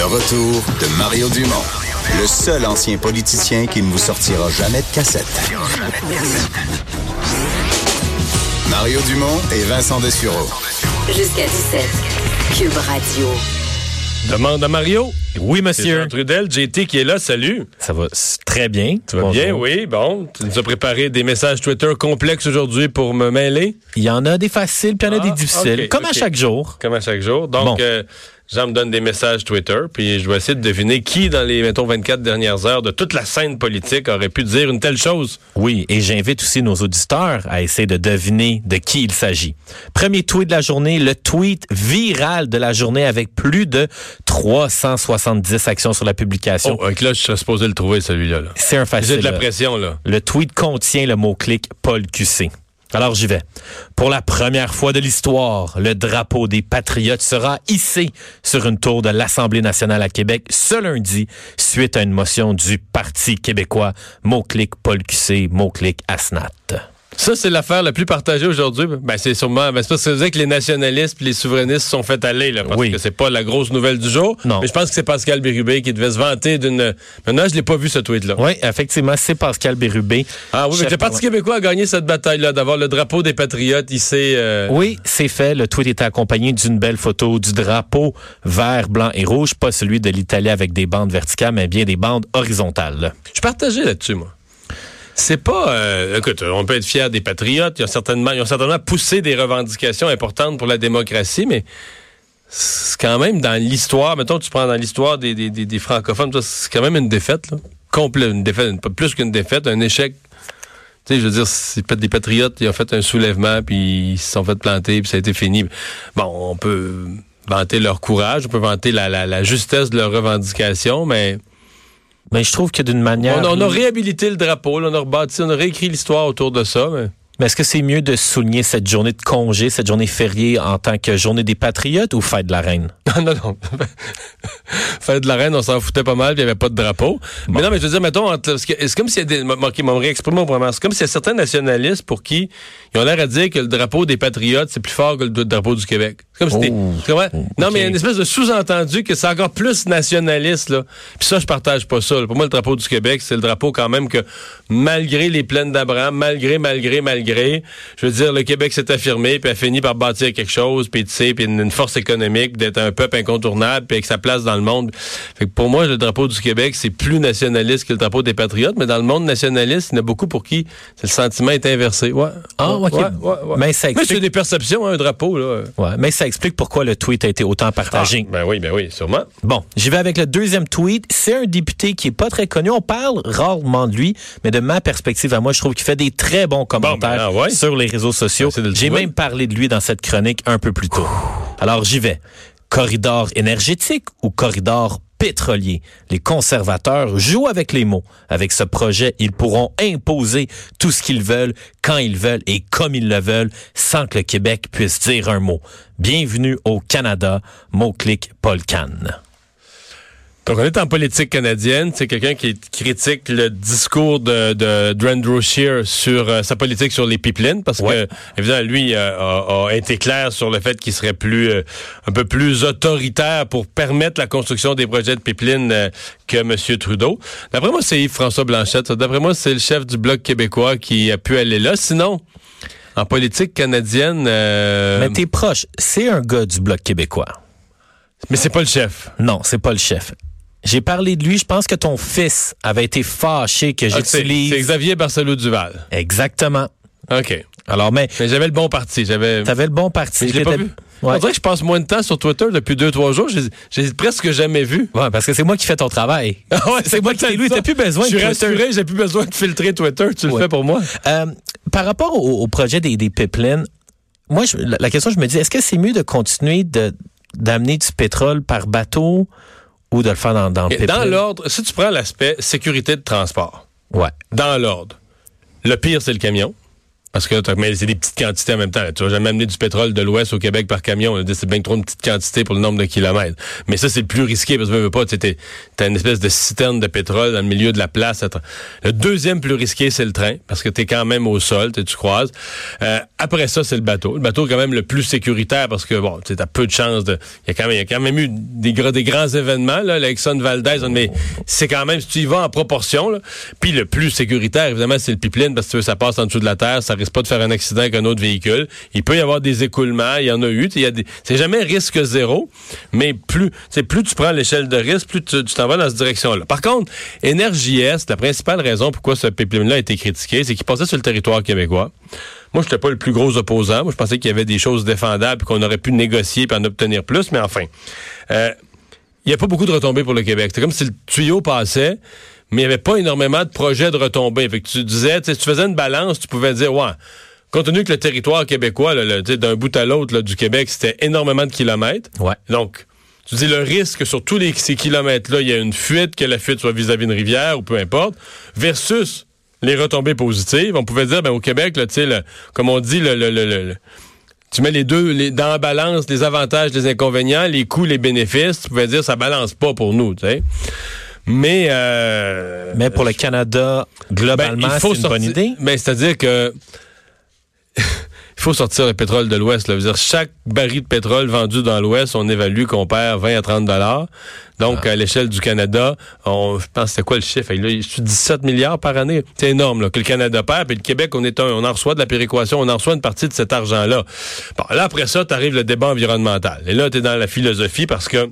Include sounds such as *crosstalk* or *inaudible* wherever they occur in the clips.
Le retour de Mario Dumont, le seul ancien politicien qui ne vous sortira jamais de cassette. Mario Dumont et Vincent Dessureau. Jusqu'à 17. Cube Radio. Demande à Mario. Oui, monsieur. Trudel, JT qui est là. Salut. Ça va très bien. Tu vas bien? Oui, bon. Tu nous as préparé des messages Twitter complexes aujourd'hui pour me mêler, Il y en a des faciles, puis il y en a Ah, des difficiles, ok, comme à chaque jour. comme à chaque jour. Donc, Bon. euh, Jean me donne des messages Twitter, puis je vais essayer de deviner qui, dans les, mettons, 24 dernières heures de toute la scène politique, aurait pu dire une telle chose. Oui, et j'invite aussi nos auditeurs à essayer de deviner de qui il s'agit. Premier tweet de la journée, le tweet viral de la journée avec plus de 370 actions sur la publication. Oh, là, je serais supposé le trouver, celui-là. là. C'est un J'ai facile. de la pression, là. Le tweet contient le mot-clic Paul QC. Alors j'y vais. Pour la première fois de l'histoire, le drapeau des patriotes sera hissé sur une tour de l'Assemblée nationale à Québec ce lundi, suite à une motion du Parti québécois. Mot-clic Paul QC, mot-clic Asnat. Ça, c'est l'affaire la plus partagée aujourd'hui. Ben, c'est sûrement, ben, c'est parce que vrai que les nationalistes et les souverainistes se sont fait aller, là, parce Oui. que c'est pas la grosse nouvelle du jour. Non. Mais je pense que c'est Pascal Bérubé qui devait se vanter d'une, maintenant, je l'ai pas vu, ce tweet-là. Oui, effectivement, c'est Pascal Bérubé. Ah oui, mais le Parti québécois a gagné cette bataille-là, d'avoir le drapeau des patriotes ici. euh, Oui, c'est fait. Le tweet était accompagné d'une belle photo du drapeau vert, blanc et rouge, pas celui de l'Italie avec des bandes verticales, mais bien des bandes horizontales. Je suis partagé là-dessus, moi. C'est pas. euh, écoute, on peut être fier des patriotes. Ils ont certainement, certainement poussé des revendications importantes pour la démocratie, mais c'est quand même dans l'histoire. Mettons, tu prends dans l'histoire des, des, des, francophones, c'est quand même une défaite, là. Complète, une défaite, pas plus qu'une défaite, un échec. Tu sais, je veux dire, c'est peut-être des patriotes, ils ont fait un soulèvement, puis ils se sont fait planter, puis ça a été fini. Bon, on peut vanter leur courage, on peut vanter la, la, la justesse de leurs revendications, mais Mais je trouve que d'une manière... on, a- on a réhabilité le drapeau, là, on a rebâti, on a réécrit l'histoire autour de ça. Mais... Mais est-ce que c'est mieux de souligner cette journée de congé, cette journée fériée en tant que journée des patriotes ou fête de la reine? *laughs* Non, non, non. *laughs* Fête de la reine, on s'en foutait pas mal, il n'y avait pas de drapeau. Mais non, mais je veux dire, mettons, c'est comme s'il y a des. moi, qui m'ont réexprimé autrement. C'est comme s'il y a certains nationalistes pour qui ils ont l'air à dire que le drapeau des patriotes, c'est plus fort que le drapeau du Québec. Comme Oh. comprends? Non, mais il y a une espèce de sous-entendu que c'est encore plus nationaliste, là. Puis ça, je partage pas ça. là. Pour moi, le drapeau du Québec, c'est le drapeau quand même que, malgré les plaines d'Abraham, malgré, malgré, malgré, je veux dire, le Québec s'est affirmé, puis a fini par bâtir quelque chose, puis tu sais, puis une, une force économique, d'être un peuple incontournable, puis avec sa place dans le monde. Fait que pour moi, le drapeau du Québec, c'est plus nationaliste que le drapeau des patriotes, mais dans le monde nationaliste, il y en a beaucoup pour qui le sentiment est inversé. Ouais. Ah, ok. ouais, ouais, ouais. Mais ça Mais explique- c'est des perceptions, hein, un drapeau, là. Ouais, mais ça explique pourquoi le tweet a été autant partagé. Ah, ben oui, ben oui, sûrement. Bon, j'y vais avec le deuxième tweet. C'est un député qui est pas très connu. On parle rarement de lui, mais de ma perspective à moi, je trouve qu'il fait des très bons commentaires ben, ah ouais. sur les réseaux sociaux. J'ai même parlé de lui dans cette chronique un peu plus tôt. Alors j'y vais. Corridor énergétique ou corridor pétrolier. Les conservateurs jouent avec les mots. Avec ce projet, ils pourront imposer tout ce qu'ils veulent, quand ils veulent et comme ils le veulent, sans que le Québec puisse dire un mot. Bienvenue au Canada. Mot-clic Paul Cannes. Donc, on est en politique canadienne. C'est quelqu'un qui critique le discours de, de, Scheer sur euh, sa politique sur les pipelines, parce Ouais. que, évidemment, lui euh, a, a été clair sur le fait qu'il serait plus, euh, un peu plus autoritaire pour permettre la construction des projets de pipelines euh, que M. Trudeau. D'après moi, c'est Yves-François Blanchette. D'après moi, c'est le chef du Bloc québécois qui a pu aller là. Sinon, en politique canadienne, euh, Mais t'es proche. C'est un gars du Bloc québécois. mais c'est pas le chef. Non, c'est pas le chef. J'ai parlé de lui. Je pense que ton fils avait été fâché que Ah, j'utilise. c'est Xavier Barcelou-Duval. Exactement. OK. Alors, mais Mais j'avais le bon parti. J'avais. t'avais le bon parti. Je pas vu. Ouais. On dirait que je passe moins de temps sur Twitter depuis deux, trois jours. J'ai, presque jamais vu. Ouais, parce que c'est moi qui fais ton travail. *laughs* Ouais, c'est moi qui t'ai lu. T'as plus besoin Je de suis Twitter. rassuré, j'ai plus besoin de filtrer Twitter. Tu le fais pour moi. Euh, par rapport au, au projet des, des pipelines, moi, je- la, la question, je me dis, est-ce que c'est mieux de continuer de d'amener du pétrole par bateau ou de le faire dans, dans le Dans l'ordre, si tu prends l'aspect sécurité de transport, Ouais. dans l'ordre, le pire, c'est le camion. Parce que c'est des petites quantités en même temps. Tu vas jamais amener du pétrole de l'Ouest au Québec par camion. C'est bien trop une petite quantité pour le nombre de kilomètres. Mais ça, c'est le plus risqué parce que veux pas, t'as une espèce de citerne de pétrole dans le milieu de la place. Le deuxième plus risqué, c'est le train parce que t'es quand même au sol, tu croises. Euh, après ça, c'est le bateau. Le bateau est quand même le plus sécuritaire parce que bon, t'as peu de chances de. Il y a quand même, y a quand même eu des, des grands événements là, l'Exxon Valdez, mais c'est quand même si tu y vas en proportion. Là. Puis le plus sécuritaire, évidemment, c'est le pipeline parce que tu veux, ça passe en dessous de la terre, ça risque pas de faire un accident avec un autre véhicule. Il peut y avoir des écoulements, il y en a eu. C'est jamais risque zéro, mais plus, plus tu prends l'échelle de risque, plus tu t'en vas dans cette direction-là. Par contre, NRJS, la principale raison pourquoi ce pipeline-là a été critiqué, c'est qu'il passait sur le territoire québécois. Moi, je n'étais pas le plus gros opposant. Moi, je pensais qu'il y avait des choses défendables qu'on aurait pu négocier et en obtenir plus, mais enfin. Euh, il n'y a pas beaucoup de retombées pour le Québec. C'est comme si le tuyau passait, mais il n'y avait pas énormément de projets de retombées. Fait que tu disais, tu sais, si tu faisais une balance, tu pouvais dire, ouais, compte tenu que le territoire québécois, d'un bout à l'autre là, du Québec, c'était énormément de kilomètres. Ouais. Donc, tu dis le risque sur tous les, ces kilomètres-là, il y a une fuite, que la fuite soit vis-à-vis d'une rivière ou peu importe, versus les retombées positives. On pouvait dire, ben, au Québec, là, tu sais, le- comme on dit, le, le- le- le- le- tu mets les deux les, dans la balance, les avantages, les inconvénients, les coûts, les bénéfices. Tu pouvais dire, ça balance pas pour nous, tu sais. Mais, euh, Mais pour le Canada, globalement, ben, c'est une bonne idée. Ben, c'est-à-dire que *laughs* il faut sortir le pétrole de l'Ouest. là. Dire, chaque baril de pétrole vendu dans l'Ouest, on évalue qu'on perd 20 à 30 dollars. Donc, Ah. à l'échelle du Canada, on, je pense, c'était quoi le chiffre? Là, je suis 17 milliards par année. C'est énorme, là, que le Canada perd. Puis le Québec, on est un, on en reçoit de la péréquation, on en reçoit une partie de cet argent-là. Bon, là, après ça, t'arrives le débat environnemental. Et là, t'es dans la philosophie parce que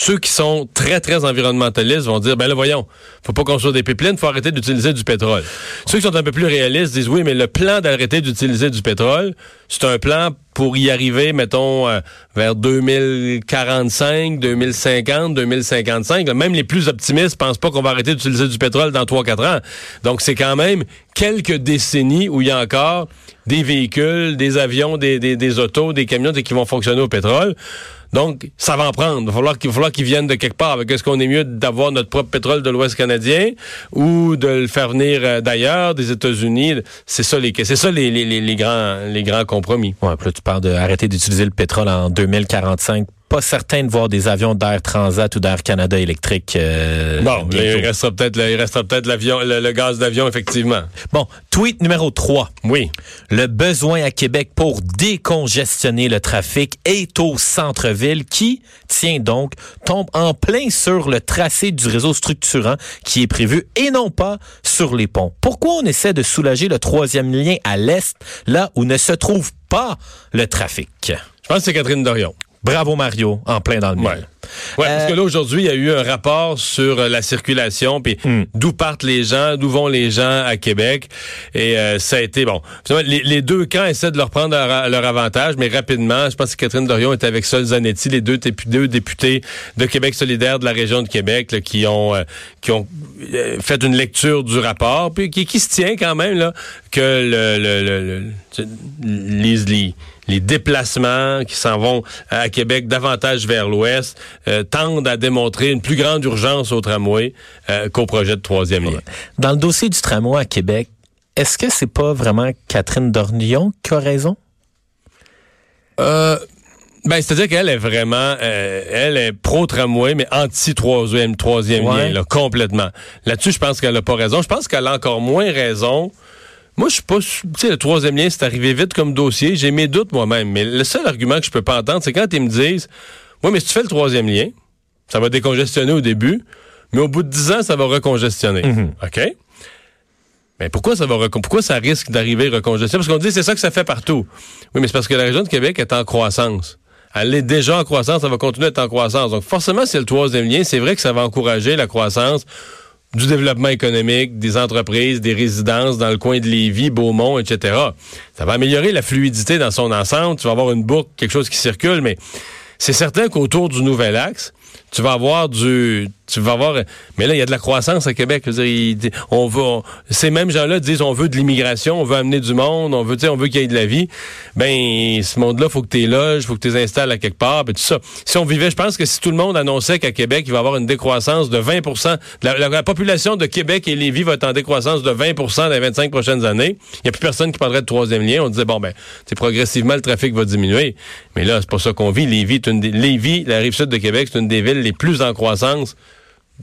ceux qui sont très, très environnementalistes vont dire, ben là, voyons, faut pas construire des pipelines, faut arrêter d'utiliser du pétrole. Ceux qui sont un peu plus réalistes disent, oui, mais le plan d'arrêter d'utiliser du pétrole, c'est un plan pour y arriver, mettons, euh, vers 2045, 2050, 2055. Là, Même les plus optimistes pensent pas qu'on va arrêter d'utiliser du pétrole dans 3-4 ans. Donc, c'est quand même quelques décennies où il y a encore des véhicules, des avions, des, des, des autos, des camions qui vont fonctionner au pétrole. Donc, ça va en prendre. Il va falloir qu'il falloir viennent de quelque part. Est-ce qu'on est mieux d'avoir notre propre pétrole de l'Ouest canadien ou de le faire venir euh, d'ailleurs, des États-Unis? C'est ça les c'est ça les grands les grands compromis. Ouais, puis là, tu parles d'arrêter d'utiliser le pétrole en 2045. Pas certain de voir des avions d'Air Transat ou d'Air Canada électrique. euh, Bon, il restera peut-être il restera peut-être l'avion le, le gaz d'avion effectivement. Bon, tweet numéro 3. Oui. Le besoin à Québec pour décongestionner le trafic est au centre-ville qui, tiens donc, tombe en plein sur le tracé du réseau structurant qui est prévu et non pas sur les ponts. Pourquoi on essaie de soulager le troisième lien à l'est, là où ne se trouve pas le trafic? Je pense que c'est Catherine Dorion. Bravo Mario, en plein dans le Ouais. mille. Ouais, parce Euh, que là, aujourd'hui, il y a eu un rapport sur euh, la circulation, puis Hmm. d'où partent les gens, d'où vont les gens à Québec. Et euh, ça a été, bon, les, les deux camps essaient de leur prendre leur, leur avantage, mais rapidement, je pense que Catherine Dorion est avec Sol Zanetti, les deux, dépu- deux députés de Québec solidaire de la région de Québec, là, qui ont, euh, qui ont euh, fait une lecture du rapport, puis qui, qui se tient quand même, là, que le, le, le- le- les, les- les déplacements qui s'en vont à Québec davantage vers l'ouest euh, tendent à démontrer une plus grande urgence au tramway euh, qu'au projet de troisième lien. Dans le dossier du tramway à Québec, est-ce que c'est pas vraiment Catherine Dornion qui a raison? Euh, ben, c'est-à-dire qu'elle est vraiment, euh, elle est pro-tramway, mais anti-troisième troisième Ouais. lien, là, complètement. Là-dessus, je pense qu'elle n'a pas raison. Je pense qu'elle a encore moins raison. Moi, je suis pas, tu sais, le troisième lien, c'est arrivé vite comme dossier. J'ai mes doutes moi-même. Mais le seul argument que je peux pas entendre, c'est quand ils me disent, oui, mais si tu fais le troisième lien, ça va décongestionner au début, mais au bout de dix ans, ça va recongestionner. OK? Mais pourquoi ça va pourquoi ça risque d'arriver recongestionner? Parce qu'on dit c'est ça que ça fait partout. Oui, mais c'est parce que la région de Québec est en croissance. Elle est déjà en croissance, elle va continuer d'être en croissance. Donc forcément, c'est le troisième lien. C'est vrai que ça va encourager la croissance du développement économique, des entreprises, des résidences dans le coin de Lévis, Beaumont, etc. Ça va améliorer la fluidité dans son ensemble. Tu vas avoir une boucle, quelque chose qui circule, mais c'est certain qu'autour du nouvel axe, tu vas avoir du tu vas avoir mais là il y a de la croissance à Québec. On veut ces mêmes gens-là disent on veut de l'immigration on veut amener du monde on veut on veut qu'il y ait de la vie. Ben ce monde-là faut que tu loges faut que tu les installes à quelque part puis tout ça. Si on vivait je pense que si tout le monde annonçait qu'à Québec il va y avoir une décroissance de 20 la, la- la population de Québec et Lévis va être en décroissance de 20% dans les 25 prochaines années. Il y a plus personne qui prendrait de troisième lien. On disait bon ben progressivement le trafic va diminuer. Mais là c'est pas ça qu'on vit. Lévis une des- Lévis la rive sud de Québec c'est une des villes les plus en croissance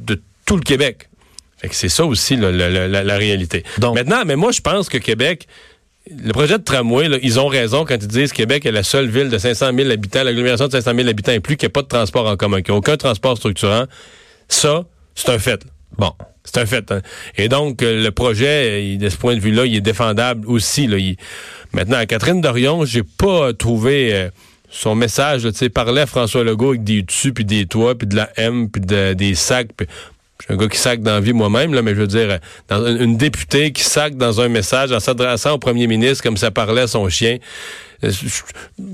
de tout le Québec. Fait que c'est ça aussi là, la, la- la- la réalité. Donc- Maintenant, mais moi je pense que Québec, le projet de tramway, là, ils ont raison quand ils disent que Québec est la seule ville de 500 000 habitants, l'agglomération de 500 000 habitants et plus, qui n'a pas de transport en commun, qui n'a aucun transport structurant. Ça, c'est un fait. Bon. C'est un fait. hein. Et donc, euh, le projet, il- de ce point de vue-là, il est défendable aussi. Là. Il- Maintenant, à Catherine Dorion, j'ai pas trouvé euh, son message. Tu sais, parlait à François Legault avec des dessus, puis des toits, puis de la M, puis de- des sacs. Je suis un gars qui sac dans la vie moi-même, là, mais je veux dire, une, députée qui sac dans un message en s'adressant au premier ministre comme ça parlait à son chien. Euh,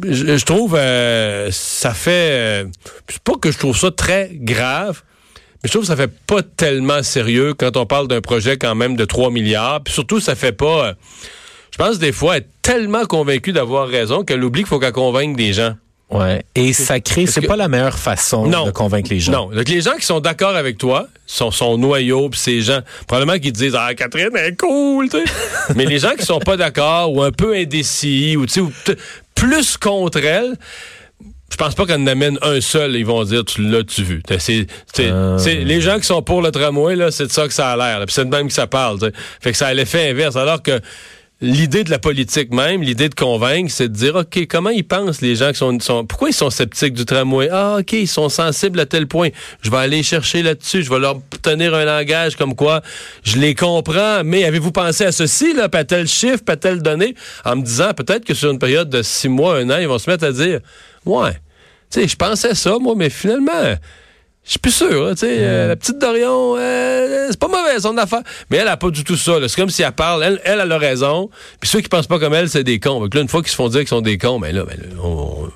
je trouve, euh, ça fait... euh, c'est pas que je trouve ça très grave, mais je trouve que ça fait pas tellement sérieux quand on parle d'un projet quand même de 3 milliards. Puis surtout, ça fait pas... euh, je pense des fois être tellement convaincu d'avoir raison qu'elle oublie qu'il faut qu'elle convainque des gens. Ouais. Et ça crée, c'est pas la meilleure façon Non. de convaincre les gens. Non. Donc, les gens qui sont d'accord avec toi, sont son noyau, puis ces gens, probablement qui disent Ah, Catherine, elle est cool, tu sais. *laughs* Mais les gens qui sont pas d'accord ou un peu indécis ou, tu sais, plus contre elle, je pense pas qu'on en amène un seul, ils vont dire tu l'as tu vu. T'sais, C'est, Euh. les gens qui sont pour le tramway là, c'est de ça que ça a l'air. Puis c'est de même que ça parle. t'sais. Fait que ça a l'effet inverse. Alors que l'idée de la politique même, l'idée de convaincre, c'est de dire ok comment ils pensent les gens qui sont, pourquoi ils sont sceptiques du tramway? Ah ok ils sont sensibles à tel point. Je vais aller chercher là-dessus. Je vais leur tenir un langage comme quoi je les comprends. Mais avez-vous pensé à ceci là, à tel chiffre, à telle donnée, en me disant peut-être que sur une période de six mois, un an, ils vont se mettre à dire ouais. Tu sais, je pensais ça, moi, mais finalement, je suis plus sûr. hein, tu sais, euh, la petite Dorion, euh, c'est pas mauvais son affaire. Mais elle a pas du tout ça. C'est comme si elle parle, elle, elle, elle a raison. Puis ceux qui pensent pas comme elle, c'est des cons. Donc là, une fois qu'ils se font dire qu'ils sont des cons, ben là, ben là, on,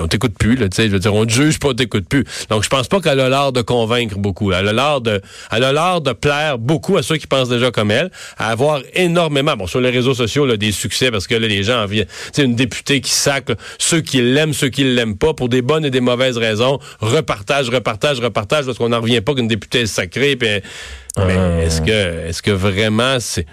on t'écoute plus. Là, tu sais, je veux dire, on te juge pas, on t'écoute plus. Donc je pense pas qu'elle a l'art de convaincre beaucoup. Elle a l'art de, elle a l'art de plaire beaucoup à ceux qui pensent déjà comme elle, à avoir énormément, bon, sur les réseaux sociaux, là, des succès parce que là, les gens en viennent. Tu sais, une députée qui sac, là, ceux qui l'aiment, ceux qui l'aiment pas, pour des bonnes et des mauvaises raisons, repartage, repartage, repartage, parce qu'on n'en revient pas qu'une députée est sacrée. puis, mais est-ce que, est-ce que vraiment c'est,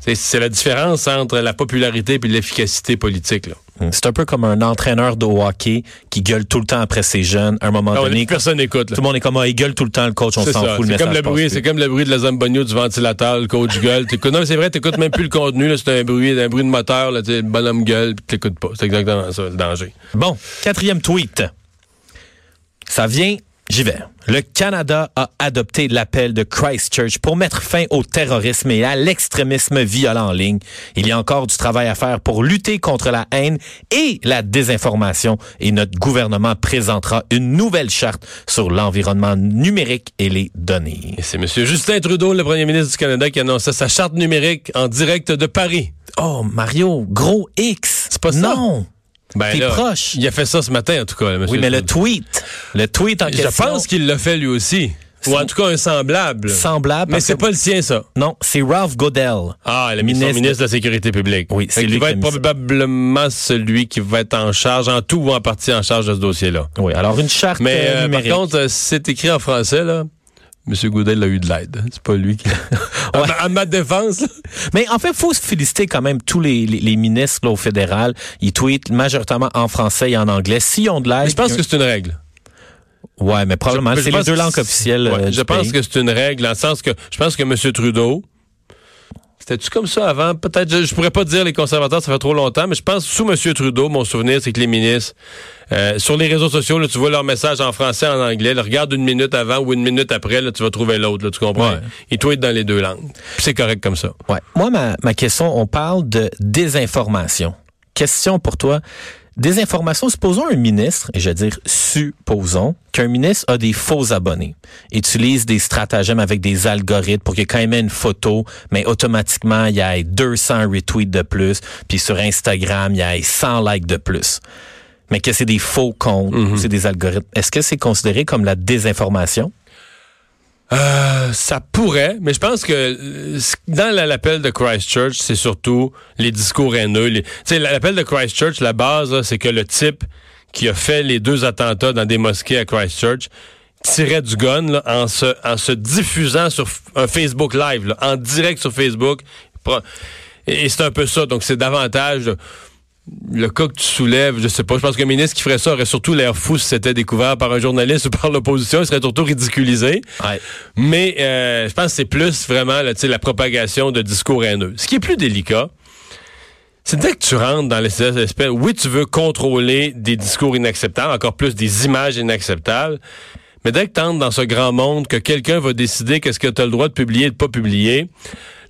c'est, c'est la différence entre la popularité et l'efficacité politique, là? C'est un peu comme un entraîneur de hockey qui gueule tout le temps après ses jeunes. À un moment Ah, on- donné, personne n'écoute, tout le monde est comme, ah, il gueule tout le temps, le coach, on C'est s'en fout, C'est comme le bruit, c'est comme le bruit de la zambogno du ventilateur, le coach gueule. Non, mais c'est vrai, t'écoutes même plus le contenu, là, c'est un bruit, un bruit de moteur, là, le bonhomme gueule, puis t'écoutes pas. C'est exactement ça, le danger. Bon, quatrième tweet. Ça vient, j'y vais. Le Canada a adopté l'appel de Christchurch pour mettre fin au terrorisme et à l'extrémisme violent en ligne. Il y a encore du travail à faire pour lutter contre la haine et la désinformation et notre gouvernement présentera une nouvelle charte sur l'environnement numérique et les données. C'est M. Justin Trudeau, le premier ministre du Canada, qui annonçait sa charte numérique en direct de Paris. Oh, Mario, gros X. C'est pas ça? Non. Ben T'es proche. Il a fait ça ce matin, en tout cas, là, M. Oui, mais le tweet, le tweet en Je question. pense qu'il l'a fait lui aussi. Ou en tout cas un semblable. semblable. Mais c'est que- pas le sien, ça. Non, c'est Ralph Godell. Ah, le ministre, Ministre- ministre de la Sécurité publique. Oui, c'est lui va qui être a mis ça. probablement celui qui va être en charge, en tout ou en partie en charge de ce dossier-là. Oui, alors une charte Mais euh, euh, par contre, euh, c'est écrit en français, là, M. Goudel a eu de l'aide. C'est pas lui qui. *laughs* à, ma, à ma défense. Mais en fait, il faut se féliciter quand même tous les, les, les ministres là, au fédéral. Ils tweetent majoritairement en français et en anglais. S'ils ont de l'aide. je pense que c'est une règle. Ouais, mais probablement. C'est les deux langues officielles. ouais, euh, je pense pays. que c'est une règle, le sens que je pense que M. Trudeau. C'était-tu comme ça avant? Peut-être, je, je pourrais pas dire les conservateurs, ça fait trop longtemps, mais je pense sous M. Trudeau, mon souvenir, c'est que les ministres, euh, sur les réseaux sociaux, là, tu vois leur message en français, en anglais, là, regarde une minute avant ou une minute après, là, tu vas trouver l'autre, là, tu comprends? Ouais. Ils tweetent dans les deux langues. Puis c'est correct comme ça. Ouais. Moi, ma, ma question, on parle de désinformation. Question pour toi. Désinformation, supposons un ministre, et je veux dire supposons, qu'un ministre a des faux abonnés, utilise des stratagèmes avec des algorithmes pour que quand il met une photo, mais automatiquement, il y ait 200 retweets de plus, puis sur Instagram, il y ait 100 likes de plus. mais que c'est des faux comptes, Mhm. c'est des algorithmes, est-ce que c'est considéré comme la désinformation? Euh, ça pourrait, mais je pense que euh, dans la- l'appel de Christchurch, c'est surtout les discours haineux. les- l'appel de Christchurch, la base, c'est que le type qui a fait les deux attentats dans des mosquées à Christchurch tirait du gun là, en, se, diffusant sur un Facebook Live, là, en direct sur Facebook. Et, c'est un peu ça. Donc, c'est davantage... le cas que tu soulèves, je sais pas, je pense qu'un ministre qui ferait ça aurait surtout l'air fou si c'était découvert par un journaliste *laughs* ou par l'opposition. Il serait surtout ridiculisé. Ouais. Mais euh, je pense que c'est plus vraiment là, la propagation de discours haineux. Ce qui est plus délicat, c'est dès que tu rentres dans les espèces, oui, tu veux contrôler des discours inacceptables, encore plus des images inacceptables, mais dès que tu entres dans ce grand monde, que quelqu'un va décider qu'est-ce que tu as le droit de publier et de pas publier,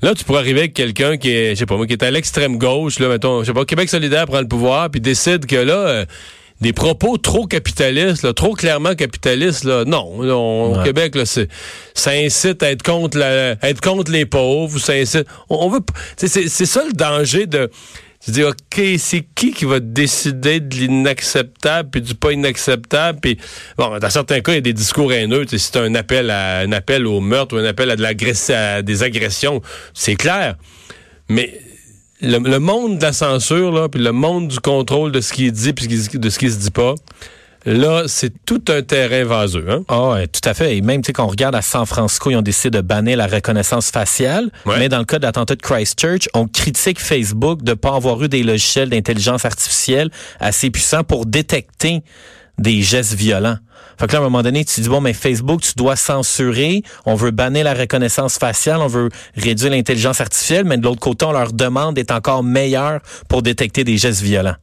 là, tu pourrais arriver avec quelqu'un qui est, je sais pas moi, qui est à l'extrême gauche, là, mettons, je sais pas, Québec solidaire prend le pouvoir, puis décide que là... euh, des propos trop capitalistes, là, trop clairement capitalistes, là, non. On- Au. Québec, là, c'est, ça incite à être contre la, à être contre les pauvres, ça incite. On, on veut, c'est ça le danger de. Tu dis, OK, c'est qui qui va décider de l'inacceptable puis du pas inacceptable? Puis, bon, dans certains cas, il y a des discours haineux. Si c'est un appel à un appel au meurtre ou un appel à, de à des agressions, c'est clair. Mais le, le monde de la censure, là, puis le monde du contrôle de ce qui est dit puis de ce qui se dit pas, là, c'est tout un terrain vaseux. Hein? Ah ouais, tout à fait. Et même, tu sais, quand on regarde à San Francisco, ils ont décidé de bannir la reconnaissance faciale. Ouais. Mais dans le cas de l'attentat de Christchurch, on critique Facebook de ne pas avoir eu des logiciels d'intelligence artificielle assez puissants pour détecter des gestes violents. Fait que là, à un moment donné, tu dis, bon, mais Facebook, tu dois censurer, on veut bannir la reconnaissance faciale, on veut réduire l'intelligence artificielle, mais de l'autre côté, on leur demande d'être encore meilleurs pour détecter des gestes violents.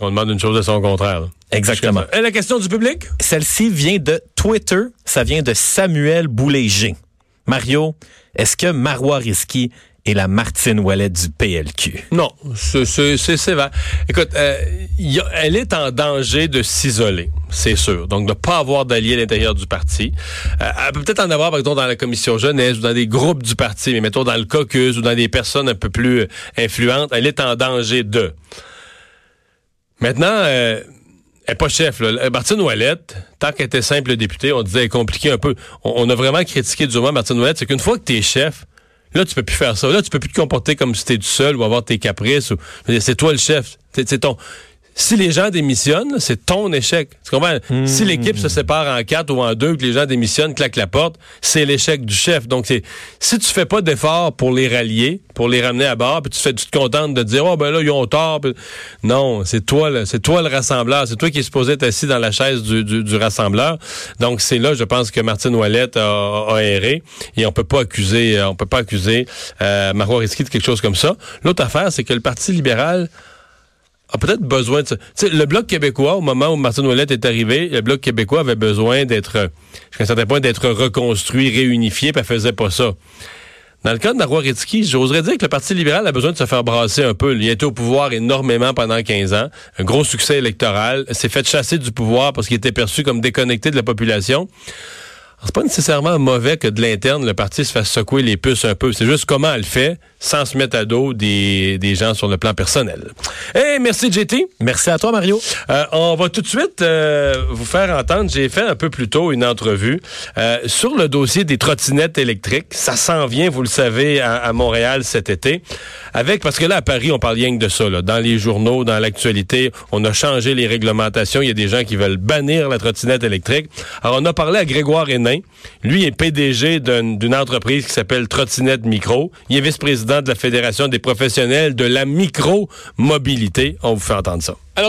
On demande une chose de son contraire. là. Exactement. Et la question du public? Celle-ci vient de Twitter. Ça vient de Samuel Boulanger. Mario, est-ce que Marois Risky est la Martine Ouellet du PLQ? Non, c'est- c'est c'est sévère. Écoute, euh, y a- elle est en danger de s'isoler, c'est sûr. Donc, de ne pas avoir d'alliés à l'intérieur du parti. Euh, elle peut peut-être en avoir, par exemple, dans la commission jeunesse ou dans des groupes du parti, mais mettons dans le caucus ou dans des personnes un peu plus euh, influentes. Elle est en danger de. Maintenant, euh, elle n'est pas chef. Là. Martine Ouellette, tant qu'elle était simple députée, on disait elle est compliquée un peu. On, a vraiment critiqué du moins Martine Ouellette, c'est qu'une fois que tu es chef, Là, tu peux plus faire ça. Là, tu peux plus te comporter comme si tu es tout seul ou avoir tes caprices. Ou... C'est toi le chef. C'est ton. Si les gens démissionnent, c'est ton échec. Tu comprends? Si l'équipe se sépare en quatre ou en deux, que les gens démissionnent, claquent la porte, c'est l'échec du chef. Donc, c'est si tu fais pas d'efforts pour les rallier, pour les ramener à bord, puis tu fais, tu te contentes de dire, oh ben là, ils ont tort. puis- Non, c'est toi, là, c'est toi le rassembleur. C'est toi qui es supposé être assis dans la chaise du, du, du rassembleur. Donc, c'est là, je pense que Martine Ouellette a, a erré et on peut pas accuser, euh, on peut pas accuser euh, Marois Risky de quelque chose comme ça. L'autre affaire, c'est que le Parti libéral a peut-être besoin de ça. Le Bloc québécois, au moment où Martine Ouellette est arrivé, le Bloc québécois avait besoin d'être, jusqu'à un certain point, d'être reconstruit, réunifié, puis elle faisait pas ça. Dans le cas de Marois Risky, j'oserais dire que le Parti libéral a besoin de se faire brasser un peu. Il a été au pouvoir énormément pendant 15 ans. Un gros succès électoral. S'est fait chasser du pouvoir parce qu'il était perçu comme déconnecté de la population. C'est pas nécessairement mauvais que de l'interne, le parti se fasse secouer les puces un peu. C'est juste comment elle le fait sans se mettre à dos des, des gens sur le plan personnel. Hey, merci JT. Merci à toi, Mario. Euh, on va tout de suite euh, vous faire entendre. J'ai fait un peu plus tôt une entrevue euh, sur le dossier des trottinettes électriques. Ça s'en vient, vous le savez, à, à Montréal cet été. Avec parce que là à Paris, on parle rien que de ça. Là. Dans les journaux, dans l'actualité, on a changé les réglementations. Il y a des gens qui veulent bannir la trottinette électrique. Alors on a parlé à Grégoire Hénin. Lui est PDG d'une entreprise qui s'appelle Trottinette Micro. Il est vice-président de la Fédération des professionnels de la micro-mobilité. On vous fait entendre ça.